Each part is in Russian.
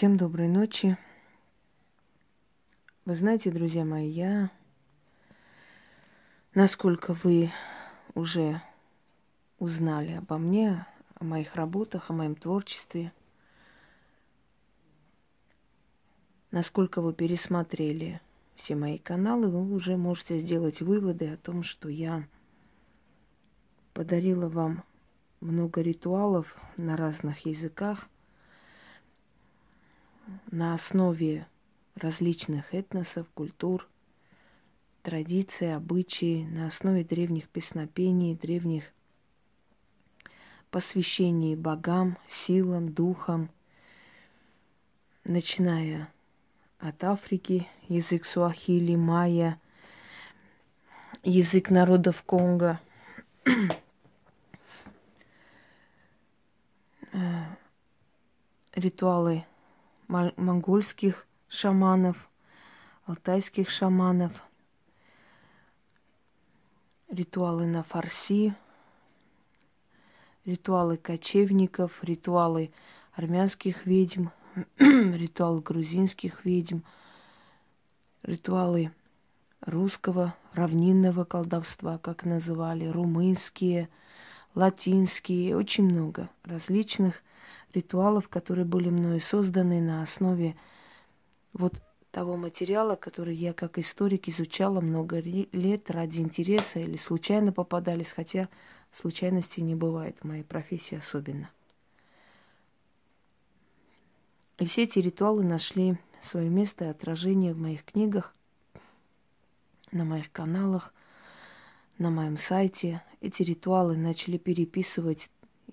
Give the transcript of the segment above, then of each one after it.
Всем доброй ночи. Вы знаете, друзья мои, я, насколько вы уже узнали обо мне, о моих работах, о моем творчестве, насколько вы пересмотрели все мои каналы, вы уже можете сделать выводы о том, что я подарила вам много ритуалов на разных языках – на основе различных этносов, культур, традиций, обычаи, на основе древних песнопений, древних посвящений богам, силам, духам, начиная от Африки, язык суахили, майя, язык народов Конго, ритуалы монгольских шаманов, алтайских шаманов, ритуалы на фарси, ритуалы кочевников, ритуалы армянских ведьм, ритуалы грузинских ведьм, ритуалы русского равнинного колдовства, как называли, румынские, латинские, очень много различных ритуалов, которые были мною созданы на основе вот того материала, который я как историк изучала много лет ради интереса или случайно попадались, хотя случайностей не бывает в моей профессии особенно. И все эти ритуалы нашли свое место и отражение в моих книгах, на моих каналах, на моем сайте. Эти ритуалы начали переписывать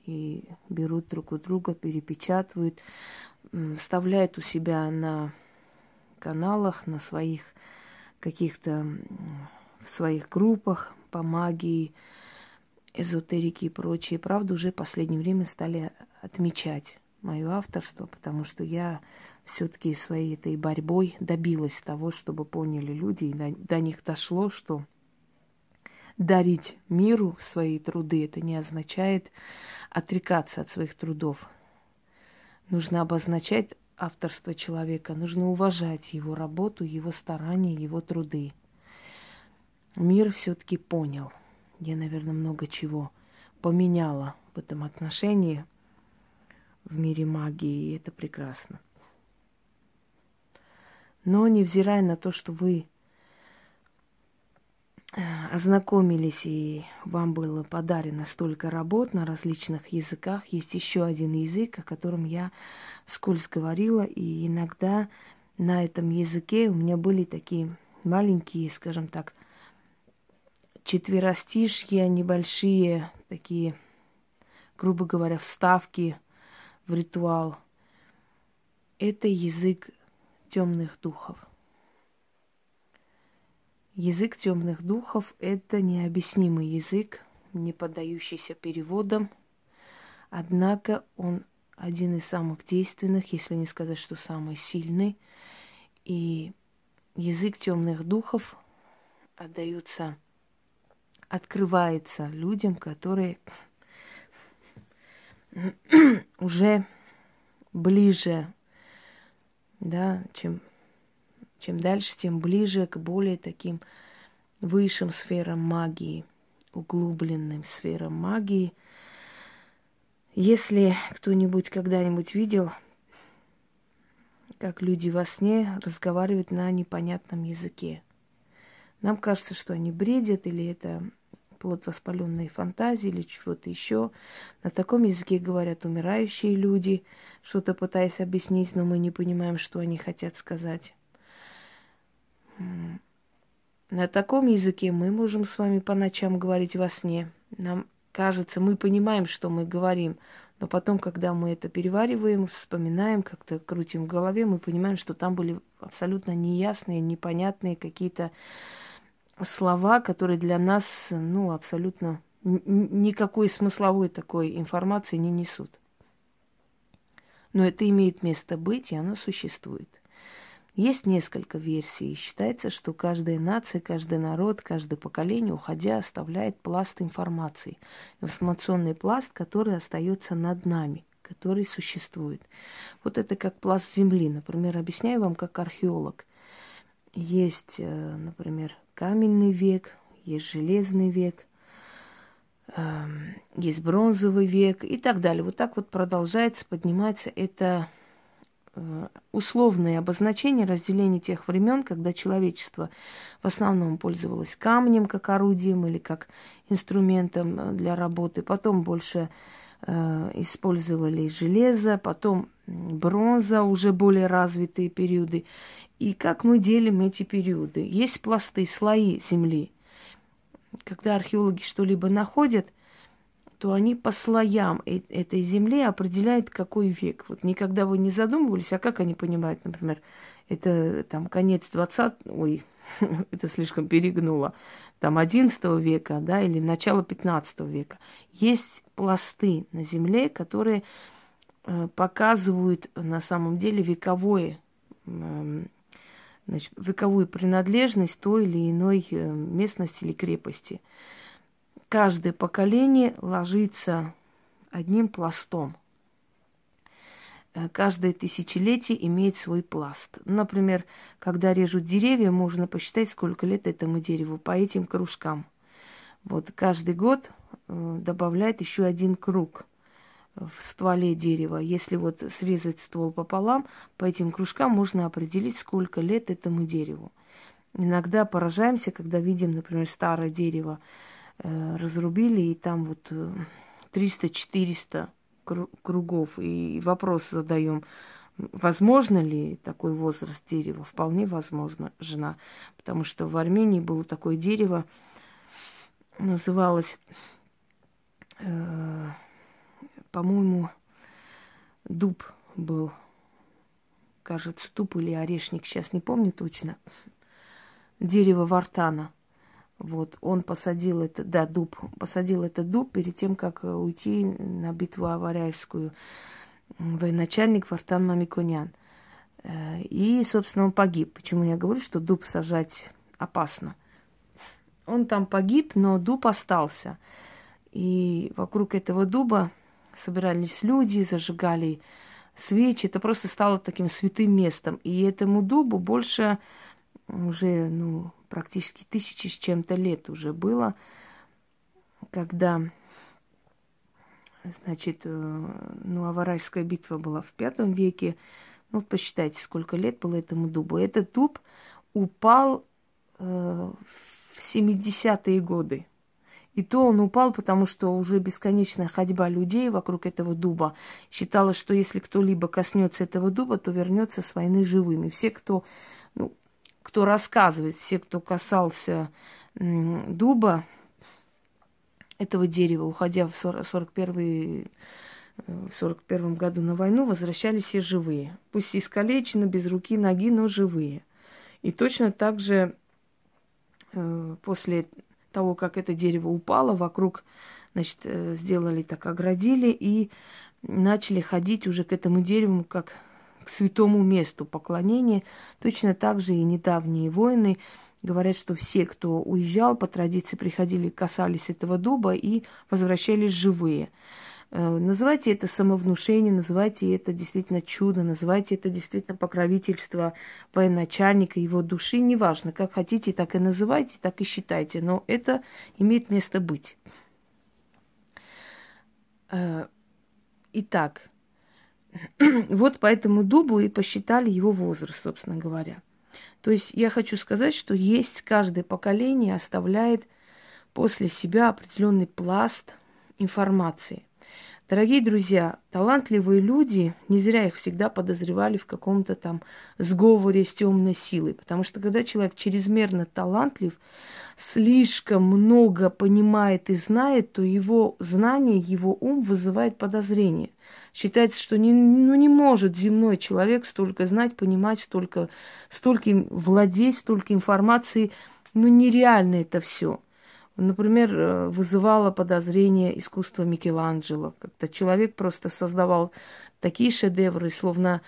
и берут друг у друга, перепечатывают, вставляют у себя на каналах, на своих каких-то в своих группах по магии, эзотерики и прочее. Правда, уже в последнее время стали отмечать мое авторство, потому что я все-таки своей этой борьбой добилась того, чтобы поняли люди, и до, до них дошло, что дарить миру свои труды, это не означает отрекаться от своих трудов. Нужно обозначать авторство человека, нужно уважать его работу, его старания, его труды. Мир все-таки понял. Я, наверное, много чего поменяла в этом отношении в мире магии, и это прекрасно. Но невзирая на то, что вы ознакомились и вам было подарено столько работ на различных языках, есть еще один язык, о котором я вскользь говорила, и иногда на этом языке у меня были такие маленькие, скажем так, четверостишья, небольшие такие, грубо говоря, вставки в ритуал. Это язык темных духов. Язык темных духов – это необъяснимый язык, не поддающийся переводам. Однако он один из самых действенных, если не сказать, что самый сильный. И язык темных духов отдается, открывается людям, которые уже ближе, да, чем чем дальше, тем ближе к более таким высшим сферам магии, углубленным сферам магии. Если кто-нибудь когда-нибудь видел, как люди во сне разговаривают на непонятном языке, нам кажется, что они бредят, или это плод воспаленной фантазии, или чего-то еще. На таком языке говорят умирающие люди, что-то пытаясь объяснить, но мы не понимаем, что они хотят сказать. На таком языке мы можем с вами по ночам говорить во сне. Нам кажется, мы понимаем, что мы говорим, но потом, когда мы это перевариваем, вспоминаем, как-то крутим в голове, мы понимаем, что там были абсолютно неясные, непонятные какие-то слова, которые для нас, ну, абсолютно никакой смысловой такой информации не несут. Но это имеет место быть, и оно существует. Есть несколько версий. Считается, что каждая нация, каждый народ, каждое поколение, уходя, оставляет пласт информации. Информационный пласт, который остается над нами, который существует. Вот это как пласт земли. Например, объясняю вам как археолог. Есть, э, например, каменный век, есть железный век, эм, есть бронзовый век и так далее. Вот так вот продолжается, поднимается это условные обозначения разделения тех времен, когда человечество в основном пользовалось камнем как орудием или как инструментом э, для работы, потом больше э, использовали железо, потом бронза, уже более развитые периоды. И как мы делим эти периоды? Есть пласты, слои земли. Когда археологи что-либо находят, то они по слоям э, этой земли определяют, какой век. Вот никогда вы не задумывались, а как они понимают, например, это там конец 20 ой, это слишком перегнуло, там 11 века, да, или начало 15 века. Есть пласты на земле, которые э, показывают на самом деле вековое э, значит, вековую принадлежность той или иной э, местности или крепости. Каждое поколение ложится одним пластом. Э, каждое тысячелетие имеет свой пласт. Например, когда режут деревья, можно посчитать, сколько лет этому дереву по этим кружкам. Вот каждый год э, добавляет еще один круг – в стволе дерева. Если вот срезать ствол пополам, по этим кружкам можно определить, сколько лет этому дереву. Иногда поражаемся, когда видим, например, старое дерево разрубили, и там вот 300-400 э, кругов. И вопрос задаем, возможно ли такой возраст дерева? Вполне возможно, жена. Потому что в Армении было такое дерево, называлось... Э, по-моему, дуб был. Кажется, дуб или орешник, сейчас не помню точно. Дерево вартана. Вот, он посадил это, да, дуб, посадил этот дуб перед тем, как уйти на битву Аваряевскую. Военачальник Вартан Мамиконян. Э, и, собственно, он погиб. Почему я говорю, что дуб сажать опасно? Он там погиб, но дуб остался. И вокруг этого дуба собирались люди, зажигали свечи. Это просто стало таким святым местом. И этому дубу больше уже, ну, практически тысячи с чем-то лет уже было, когда, значит, э, ну, Аварайская битва была в пятом веке. Ну, посчитайте, сколько лет было этому дубу. Этот дуб упал э, в 70-е годы. И то он упал, потому что уже бесконечная ходьба людей вокруг этого дуба считала, что если кто-либо коснется этого дуба, то вернется с войны живыми. Все, кто, кто рассказывает, все, кто касался дуба, этого дерева, уходя в 41 в 41 году на войну, возвращались все живые. Пусть искалечены, без руки, ноги, но живые. И точно так же э, после того, как это дерево упало, вокруг, значит, э, сделали так, оградили и начали ходить уже к этому дереву как к святому месту поклонения. Точно так же и недавние войны говорят, что все, кто уезжал, по традиции приходили, касались этого дуба и возвращались живые. Э, называйте это самовнушение, называйте это действительно чудо, называйте это действительно покровительство военачальника, его души, неважно, как хотите, так и называйте, так и считайте, но это имеет место быть. Э, итак, вот по этому дубу и посчитали его возраст, собственно говоря. То есть я хочу сказать, что есть каждое поколение оставляет после себя определенный пласт информации. Дорогие друзья, талантливые люди, не зря их всегда подозревали в каком-то там сговоре с темной силой. Потому что когда человек чрезмерно талантлив, слишком много понимает и знает, то его знание, его ум вызывает подозрение. Считается, что не, ну, не может земной человек столько знать, понимать, столько, столько владеть, столько информации. Ну, нереально это все. Например, э, вызывало подозрение искусство Микеланджело. Как-то человек просто создавал такие шедевры, словно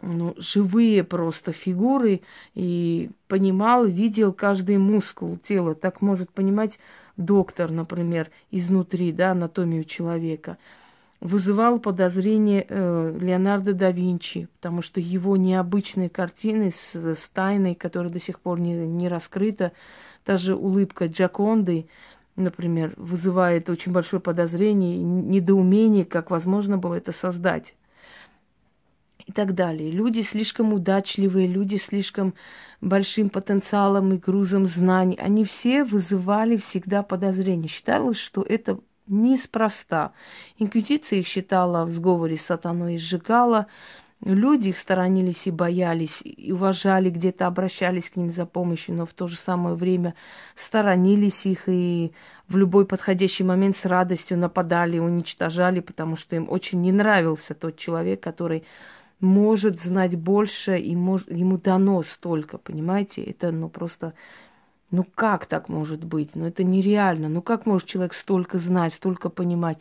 ну, живые просто фигуры, и понимал, видел каждый мускул тела. Так может понимать доктор, например, изнутри, да, анатомию человека. вызывал подозрение э, Леонардо да Винчи, потому что его необычные картины с, с тайной, которая до сих пор не, не раскрыта, даже улыбка Джаконды, например, вызывает очень большое подозрение и недоумение, как возможно было это создать. И так далее. Люди слишком удачливые, люди слишком большим потенциалом и грузом знаний, они все вызывали всегда подозрения. Считалось, что это неспроста. Инквизиция их считала в сговоре с сатаной и сжигала. Люди их сторонились и боялись, и уважали, где-то обращались к ним за помощью, но в то же самое время сторонились их и в любой подходящий момент с радостью нападали, уничтожали, потому что им очень не нравился тот человек, который может знать больше, и мож, ему дано столько, понимаете? Это ну просто ну как так может быть? Ну это нереально. Ну как может человек столько знать, столько понимать?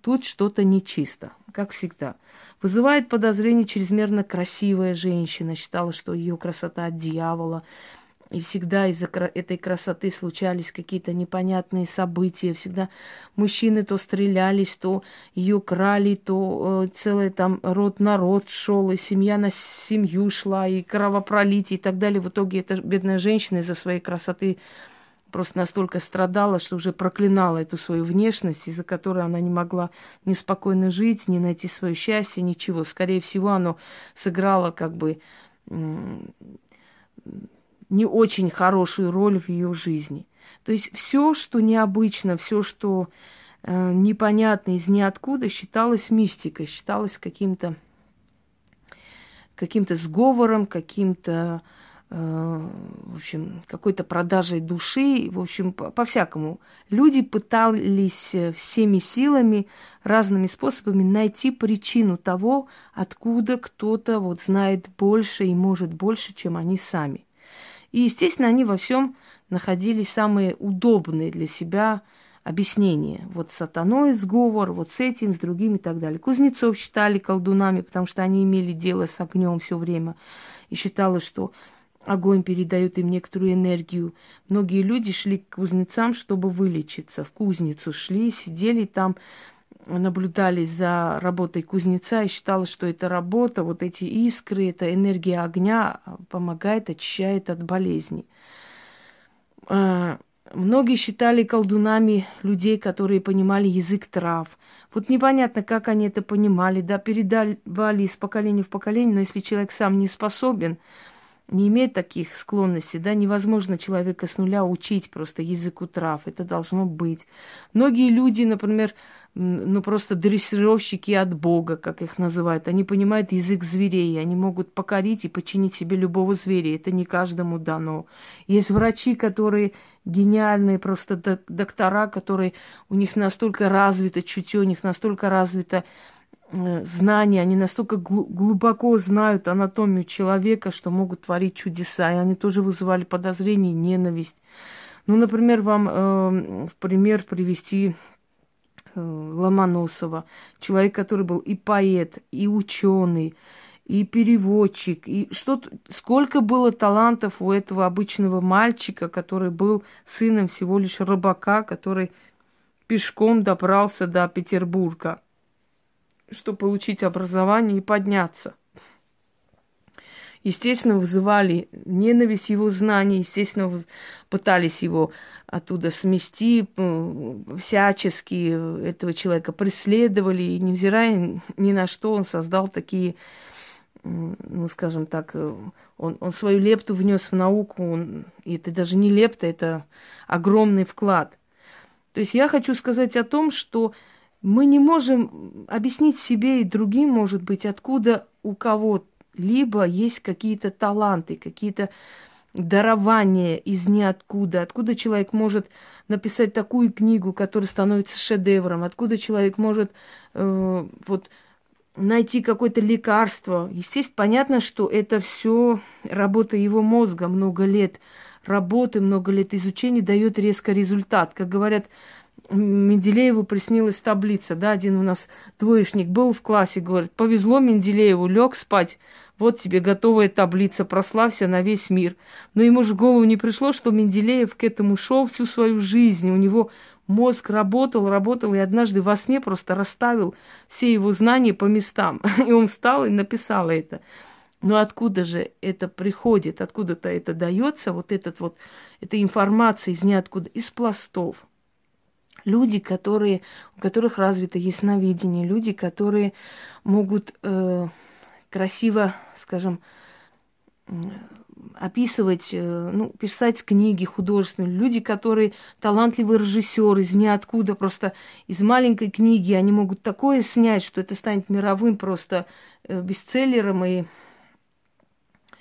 Тут что-то нечисто, как всегда. Вызывает подозрение чрезмерно красивая женщина. Считала, что ее красота от дьявола. И всегда из-за этой красоты случались какие-то непонятные события. Всегда мужчины то стрелялись, то ее крали, то э, целый там род народ шел, и семья на семью шла, и кровопролитие и так далее. В итоге эта бедная женщина из-за своей красоты просто настолько страдала, что уже проклинала эту свою внешность, из-за которой она не могла ни спокойно жить, ни найти свое счастье, ничего. Скорее всего, оно сыграло как бы не очень хорошую роль в ее жизни. То есть все, что необычно, все, что э, непонятно из ниоткуда, считалось мистикой, считалось каким-то каким-то сговором, каким-то, э, в общем, какой-то продажей души, в общем, по-всякому. Люди пытались э, всеми силами, разными способами найти причину того, откуда кто-то вот знает больше и может больше, чем они сами. И, естественно, они во всем находили самые удобные для себя объяснения. Вот сатаной сговор, вот с этим, с другим и так далее. Кузнецов считали колдунами, потому что они имели дело с огнем все время. И считалось, что огонь передает им некоторую энергию. Многие люди шли к кузнецам, чтобы вылечиться. В кузницу шли, сидели там, наблюдали за работой кузнеца и считала, что эта работа, вот эти искры, эта энергия огня помогает, очищает от болезней. А, многие считали колдунами людей, которые понимали язык трав. Вот непонятно, как они это понимали, да, передавали из поколения в поколение, но если человек сам не способен, не имеет таких склонностей, да, невозможно человека с нуля учить просто языку трав, это должно быть. Многие люди, например, ну просто дрессировщики от Бога, как их называют. Они понимают язык зверей, они могут покорить и починить себе любого зверя. Это не каждому дано. Есть врачи, которые гениальные, просто доктора, которые у них настолько развито чутье, у них настолько развито э, знания, они настолько глубоко знают анатомию человека, что могут творить чудеса. И они тоже вызывали подозрение, ненависть. Ну, например, вам э, в пример привести Ломоносова, человек, который был и поэт, и ученый, и переводчик, и что сколько было талантов у этого обычного мальчика, который был сыном всего лишь рыбака, который пешком добрался до Петербурга, чтобы получить образование и подняться – естественно, вызывали ненависть его знаний, естественно, пытались его оттуда смести, всячески этого человека преследовали, и невзирая ни на что, он создал такие, ну, скажем так, э, он, он свою лепту внес в науку, он, и это даже не лепта, это огромный вклад. То есть я хочу сказать о том, что мы не можем объяснить себе и другим, может быть, откуда у кого либо есть какие-то таланты, какие-то дарования из ниоткуда, откуда человек может написать такую книгу, которая становится шедевром, откуда человек может э, вот найти какое-то лекарство. Естественно, понятно, что это все работа его мозга, много лет работы, много лет изучения дает резко результат. Как говорят, Менделееву приснилась таблица, да, один у нас двоечник был в классе, говорит, повезло Менделееву, лег спать, вот тебе готовая таблица, прославься на весь мир. Но ему же в голову не пришло, что Менделеев к этому шел всю свою жизнь, у него мозг работал, работал, и однажды во сне просто расставил все его знания по местам. И он встал и написал это. Но откуда же это приходит, откуда-то это дается, вот этот вот, эта информация из ниоткуда, из пластов. Люди, которые, у которых развито ясновидение, люди, которые могут э, красиво, скажем, описывать, э, ну, писать книги художественные, люди, которые талантливые режиссеры из ниоткуда, просто из маленькой книги, они могут такое снять, что это станет мировым просто э, бестселлером и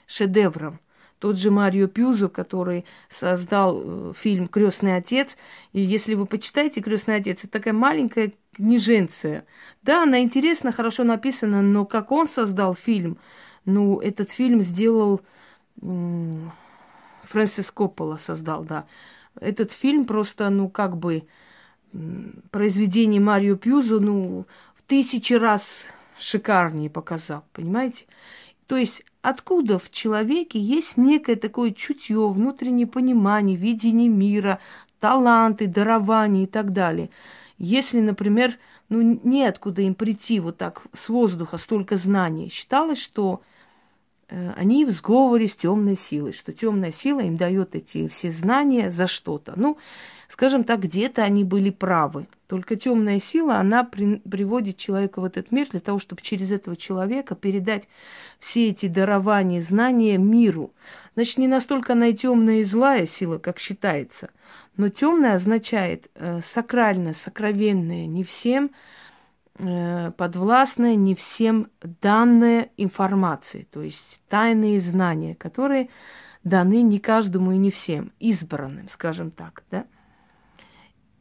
шедевром. Тот же Марио Пьюзо, который создал э, фильм Крестный отец. И если вы почитаете Крестный отец, это такая маленькая книженция. Да, она интересна, хорошо написана, но как он создал фильм, ну, этот фильм сделал Фрэнсис Коппола создал, да. Этот фильм просто, ну, как бы произведение Марио Пьюзо, ну, в тысячи раз шикарнее показал, понимаете? То есть откуда в человеке есть некое такое чутье, внутреннее понимание, видение мира, таланты, дарования и так далее. Если, например, ну, неоткуда им прийти вот так с воздуха столько знаний. Считалось, что они в сговоре с темной силой, что темная сила им дает эти все знания за что-то. Ну, скажем так, где-то они были правы. Только темная сила, она при, приводит человека в этот мир для того, чтобы через этого человека передать все эти дарования, знания миру. Значит, не настолько она и темная и злая сила, как считается. Но темная означает э, сакральное, сокровенное, не всем Э, подвластны не всем данные информации, то есть тайные знания, которые даны не каждому и не всем, избранным, скажем так, да.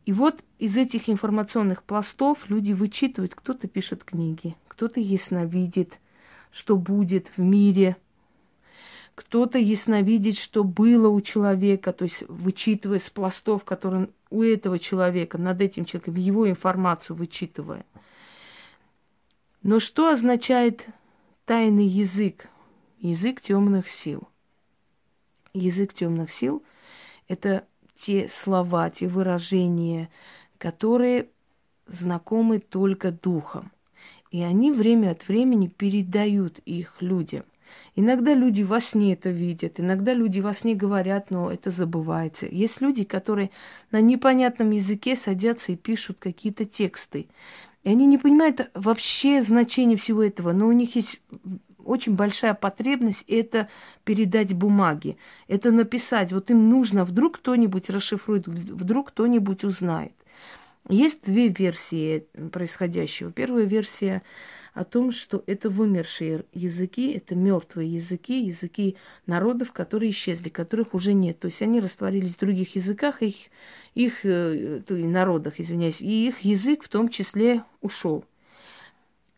И вот из этих информационных пластов люди вычитывают, кто-то пишет книги, кто-то ясновидит, что будет в мире, кто-то ясновидит, что было у человека, то есть вычитывая с пластов, которые у этого человека, над этим человеком, его информацию вычитывая – но что означает тайный язык? Язык темных сил. Язык темных сил – это те слова, те выражения, которые знакомы только духом. И они время от времени передают их людям. Иногда люди во сне это видят, иногда люди во сне говорят, но это забывается. Есть люди, которые на непонятном языке садятся и пишут какие-то тексты. И они не понимают вообще значения всего этого, но у них есть очень большая потребность это передать бумаге, это написать. Вот им нужно, вдруг кто-нибудь расшифрует, вдруг кто-нибудь узнает. Есть две версии происходящего. Первая версия о том, что это вымершие языки, это мертвые языки, языки народов, которые исчезли, которых уже нет. То есть они растворились в других языках, их, их э, то есть народах, извиняюсь, и их язык в том числе ушел.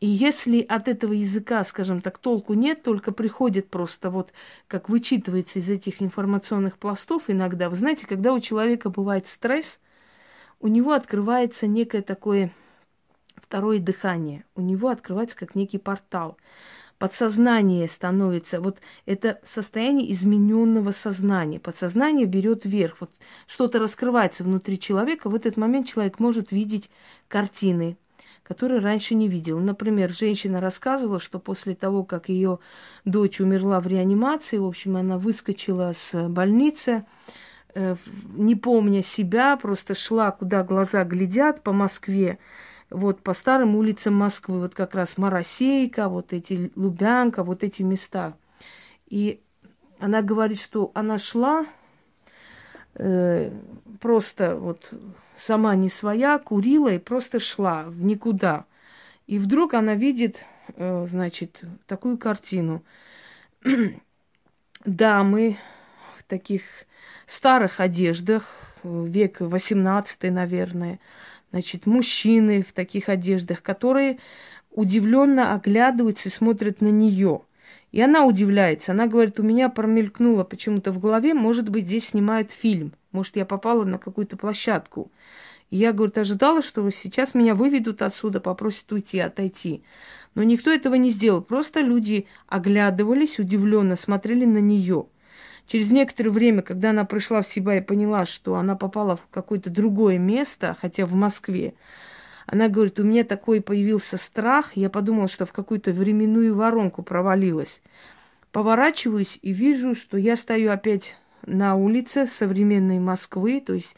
И если от этого языка, скажем так, толку нет, только приходит просто вот, как вычитывается из этих информационных пластов иногда, вы знаете, когда у человека бывает стресс, у него открывается некое такое второе дыхание. У него открывается как некий портал. Подсознание становится, вот это состояние измененного сознания. Подсознание берет вверх. Вот что-то раскрывается внутри человека. В этот момент человек может видеть картины, которые раньше не видел. Например, женщина рассказывала, что после того, как ее дочь умерла в реанимации, в общем, она выскочила с больницы, э, не помня себя, просто шла, куда глаза глядят по Москве, вот по старым улицам Москвы, вот как раз Моросейка, вот эти Лубянка, вот эти места. И она говорит, что она шла э, просто вот сама не своя, курила и просто шла в никуда. И вдруг она видит, э, значит, такую картину. Дамы в таких старых одеждах, век 18 наверное, значит, мужчины в таких одеждах, которые удивленно оглядываются и смотрят на нее. И она удивляется. Она говорит, у меня промелькнуло почему-то в голове, может быть, здесь снимают фильм. Может, я попала на какую-то площадку. И я, говорит, ожидала, что сейчас меня выведут отсюда, попросят уйти, отойти. Но никто этого не сделал. Просто люди оглядывались, удивленно смотрели на нее. Через некоторое время, когда она пришла в себя и поняла, что она попала в какое-то другое место, хотя в Москве, она говорит, у меня такой появился страх, я подумала, что в какую-то временную воронку провалилась. Поворачиваюсь и вижу, что я стою опять на улице современной Москвы, то есть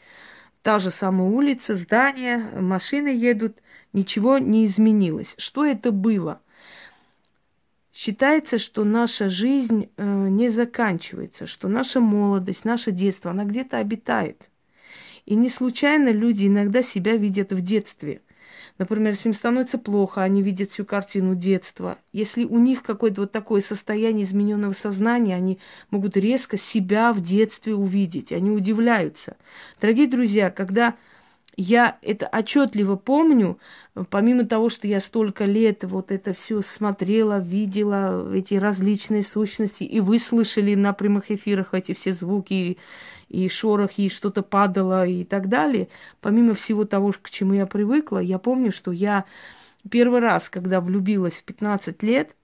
та же самая улица, здания, машины едут, ничего не изменилось. Что это было? Считается, что наша жизнь э, не заканчивается, что наша молодость, наше детство, она где-то обитает. И не случайно люди иногда себя видят в детстве – Например, если им становится плохо, они видят всю картину детства. Если у них какое-то вот такое состояние измененного сознания, они могут резко себя в детстве увидеть. Они удивляются. Дорогие друзья, когда я это отчетливо помню, помимо того, что я столько лет вот это все смотрела, видела, эти различные сущности, и вы слышали на прямых эфирах эти все звуки, и шорохи, и что-то падало и так далее. Помимо всего того, к чему я привыкла, я помню, что я первый раз, когда влюбилась в 15 лет,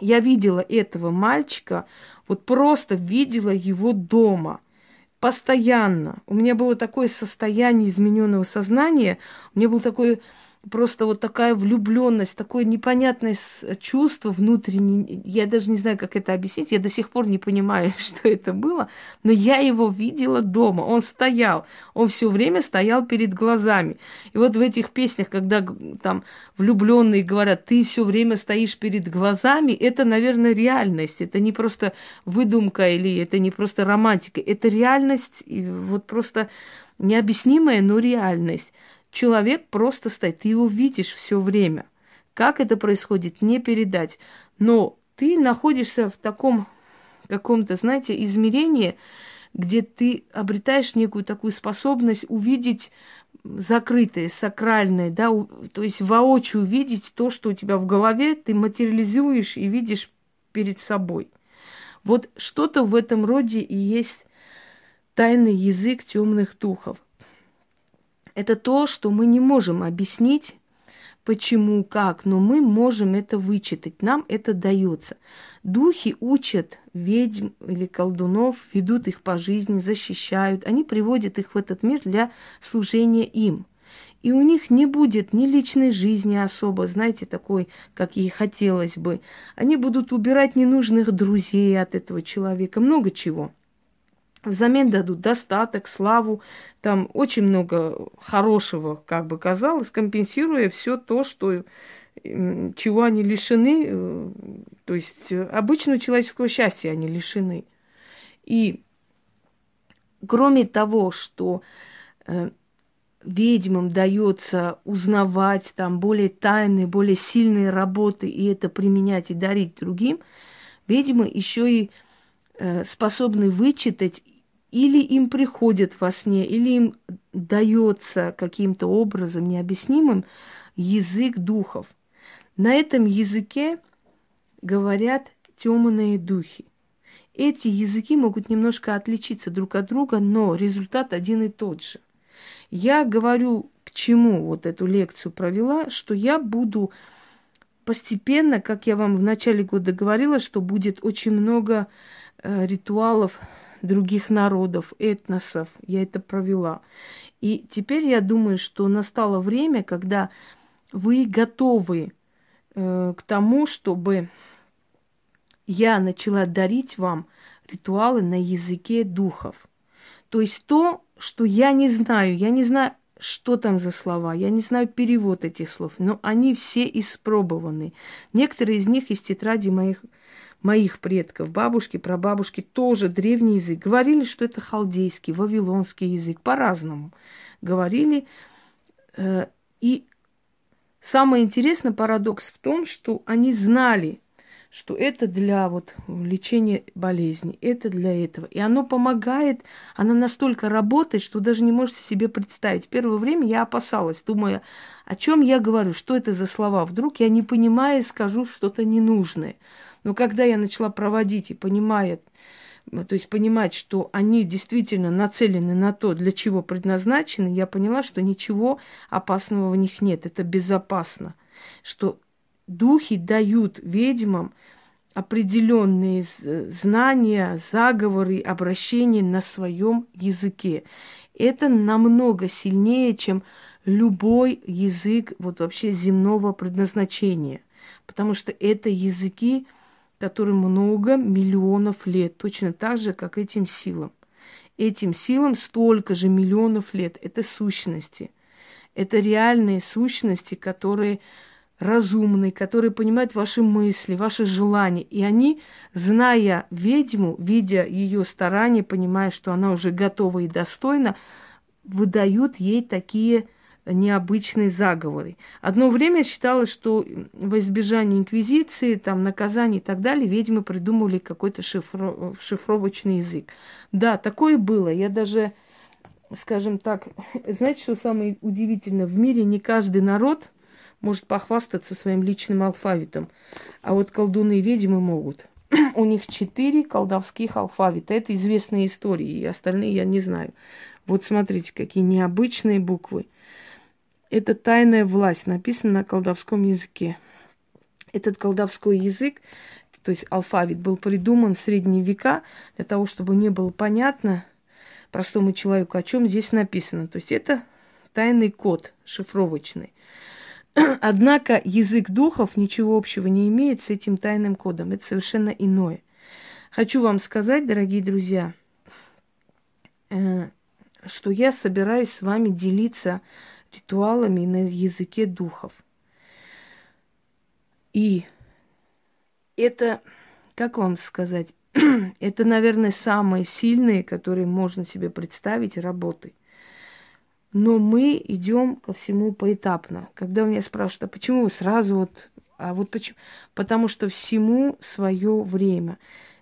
я видела этого мальчика, вот просто видела его дома – постоянно. У меня было такое состояние измененного сознания, у меня был такой просто вот такая влюбленность, такое непонятное чувство внутреннее. Я даже не знаю, как это объяснить. Я до сих пор не понимаю, что это было. Но я его видела дома. Он стоял. Он все время стоял перед глазами. И вот в этих песнях, когда там влюбленные говорят, ты все время стоишь перед глазами, это, наверное, реальность. Это не просто выдумка или это не просто романтика. Это реальность, и вот просто необъяснимая, но реальность человек просто стоит, ты его видишь все время. Как это происходит, не передать. Но ты находишься в таком каком-то, знаете, измерении, где ты обретаешь некую такую способность увидеть закрытое, сакральное, да, то есть воочию увидеть то, что у тебя в голове, ты материализуешь и видишь перед собой. Вот что-то в этом роде и есть тайный язык темных духов – это то, что мы не можем объяснить, почему, как, но мы можем это вычитать, нам это дается. Духи учат ведьм или колдунов, ведут их по жизни, защищают, они приводят их в этот мир для служения им. И у них не будет ни личной жизни особо, знаете, такой, как ей хотелось бы. Они будут убирать ненужных друзей от этого человека, много чего. Взамен дадут достаток, славу, там очень много хорошего, как бы казалось, компенсируя все то, что чего они лишены, э, то есть э, обычного человеческого счастья они лишены. И кроме того, что э, ведьмам дается узнавать там более тайные, более сильные работы и это применять и дарить другим, ведьмы еще и э, способны вычитать или им приходит во сне, или им дается каким-то образом необъяснимым язык духов. На этом языке говорят темные духи. Эти языки могут немножко отличиться друг от друга, но результат один и тот же. Я говорю, к чему вот эту лекцию провела, что я буду постепенно, как я вам в начале года говорила, что будет очень много э, ритуалов других народов, этносов. Я это провела. И теперь я думаю, что настало время, когда вы готовы э, к тому, чтобы я начала дарить вам ритуалы на языке духов. То есть то, что я не знаю, я не знаю, что там за слова, я не знаю перевод этих слов, но они все испробованы. Некоторые из них из тетради моих моих предков, бабушки, прабабушки, тоже древний язык. Говорили, что это халдейский, вавилонский язык, по-разному говорили. Э, и самое интересное парадокс в том, что они знали, что это для вот лечения болезни, это для этого. И оно помогает, оно настолько работает, что даже не можете себе представить. Первое время я опасалась, думая, о чем я говорю, что это за слова. Вдруг я не понимая скажу что-то ненужное. Но когда я начала проводить и понимая, то есть понимать, что они действительно нацелены на то, для чего предназначены, я поняла, что ничего опасного в них нет. Это безопасно. Что духи дают ведьмам определенные знания, заговоры, обращения на своем языке. Это намного сильнее, чем любой язык вот вообще земного предназначения. Потому что это языки, которым много миллионов лет, точно так же, как этим силам. Этим силам столько же миллионов лет. Это сущности. Это реальные сущности, которые разумные, которые понимают ваши мысли, ваши желания. И они, зная ведьму, видя ее старания, понимая, что она уже готова и достойна, выдают ей такие необычные заговоры. Одно время считалось, что во избежание инквизиции, там, наказаний и так далее, ведьмы придумывали какой-то шифро... шифровочный язык. Да, такое было. Я даже, скажем так, знаете, что самое удивительное? В мире не каждый народ может похвастаться своим личным алфавитом, а вот колдуны и ведьмы могут. У них четыре колдовских алфавита. Это известные истории, и остальные я не знаю. Вот смотрите, какие необычные буквы. Это тайная власть, написано на колдовском языке. Этот колдовской язык, то есть алфавит, был придуман в средние века для того, чтобы не было понятно простому человеку, о чем здесь написано. То есть это тайный код шифровочный. Однако язык духов ничего общего не имеет с этим тайным кодом. Это совершенно иное. Хочу вам сказать, дорогие друзья, э, что я собираюсь с вами делиться ритуалами на языке духов. И это, как вам сказать, это, наверное, самые сильные, которые можно себе представить, работы. Но мы идем ко всему поэтапно. Когда у меня спрашивают, а почему вы сразу вот, а вот почему? Потому что всему свое время.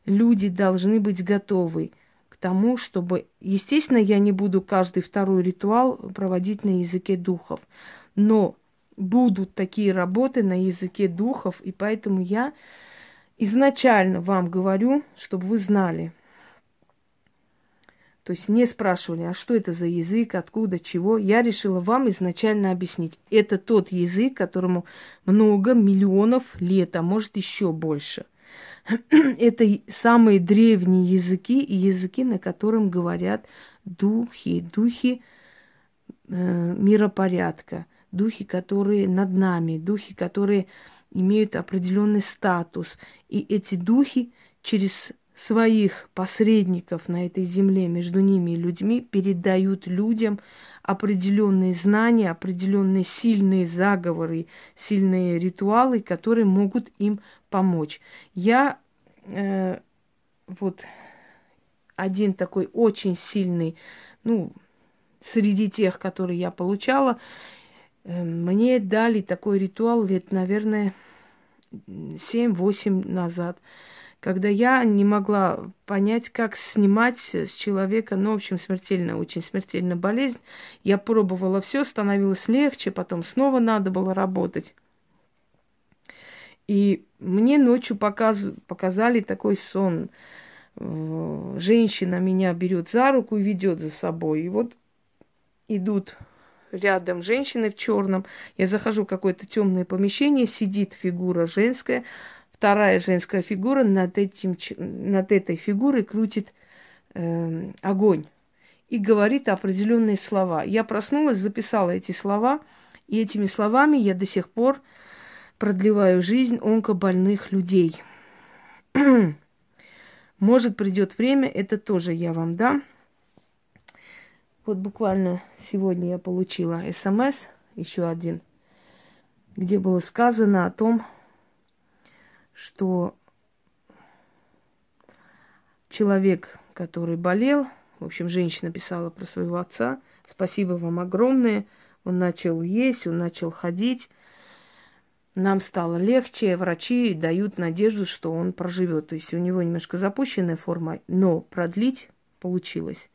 Люди должны быть готовы тому, чтобы... Естественно, я не буду каждый второй ритуал проводить на языке духов, но будут такие работы на языке духов, и поэтому я изначально вам говорю, чтобы вы знали. То есть не спрашивали, а что это за язык, откуда, чего. Я решила вам изначально объяснить. Это тот язык, которому много миллионов лет, а может еще больше – это самые древние языки и языки, на котором говорят духи, духи э, миропорядка, духи, которые над нами, духи, которые имеют определенный статус. И эти духи через своих посредников на этой земле между ними и людьми передают людям определенные знания, определенные сильные заговоры, сильные ритуалы, которые могут им помочь. Я э, вот один такой очень сильный, ну, среди тех, которые я получала, э, мне дали такой ритуал лет, наверное, 7-8 назад когда я не могла понять, как снимать с человека, ну, в общем, смертельно, очень смертельная болезнь. Я пробовала все, становилось легче, потом снова надо было работать. И мне ночью показ, показали такой сон. Э, женщина меня берет за руку и ведет за собой. И вот идут рядом женщины в черном. Я захожу в какое-то темное помещение, сидит фигура женская, вторая женская фигура над, этим, над этой фигурой крутит э, огонь и говорит определенные слова. Я проснулась, записала эти слова, и этими словами я до сих пор продлеваю жизнь онкобольных людей. Может, придет время, это тоже я вам дам. Вот буквально сегодня я получила смс, еще один, где было сказано о том, что человек, который болел, в общем, женщина писала про своего отца, спасибо вам огромное, он начал есть, он начал ходить, нам стало легче, врачи дают надежду, что он проживет. То есть у него немножко запущенная форма, но продлить получилось.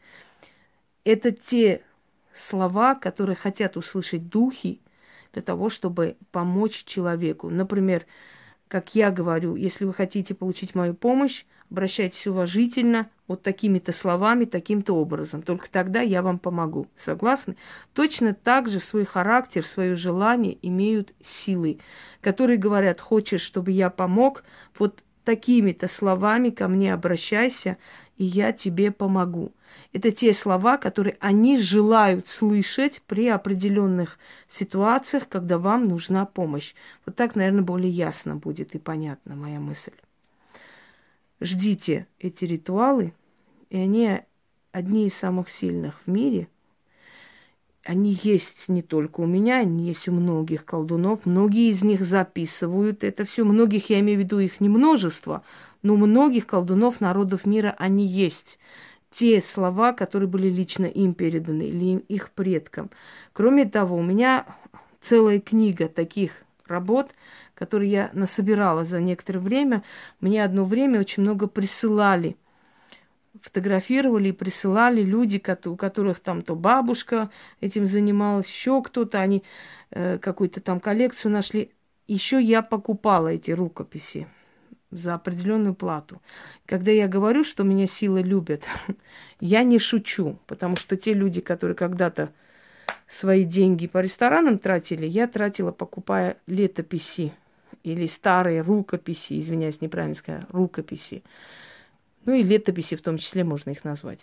Это те слова, которые хотят услышать духи для того, чтобы помочь человеку. Например, как я говорю, если вы хотите получить мою помощь, обращайтесь уважительно, вот такими-то словами, таким-то образом. Только тогда я вам помогу. Согласны? Точно так же свой характер, свое желание имеют силы, которые говорят, хочешь, чтобы я помог, вот такими-то словами ко мне обращайся, и я тебе помогу. Это те слова, которые они желают слышать при определенных ситуациях, когда вам нужна помощь. Вот так, наверное, более ясно будет и понятна моя мысль. Ждите эти ритуалы, и они одни из самых сильных в мире. Они есть не только у меня, они есть у многих колдунов. Многие из них записывают это все. Многих, я имею в виду, их не множество, но у многих колдунов народов мира они есть те слова, которые были лично им переданы или их предкам. Кроме того, у меня целая книга таких работ, которые я насобирала за некоторое время. Мне одно время очень много присылали. Фотографировали и присылали люди, у которых там то бабушка этим занималась, еще кто-то, они э, какую-то там коллекцию нашли. Еще я покупала эти рукописи за определенную плату. Когда я говорю, что меня силы любят, я не шучу, потому что те люди, которые когда-то свои деньги по ресторанам тратили, я тратила, покупая летописи или старые рукописи, извиняюсь, неправильно сказала, рукописи. Ну и летописи в том числе можно их назвать,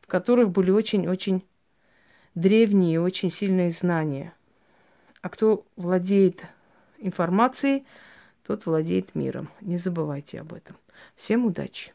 в которых были очень-очень древние и очень сильные знания. А кто владеет информацией, тот владеет миром. Не забывайте об этом. Всем удачи!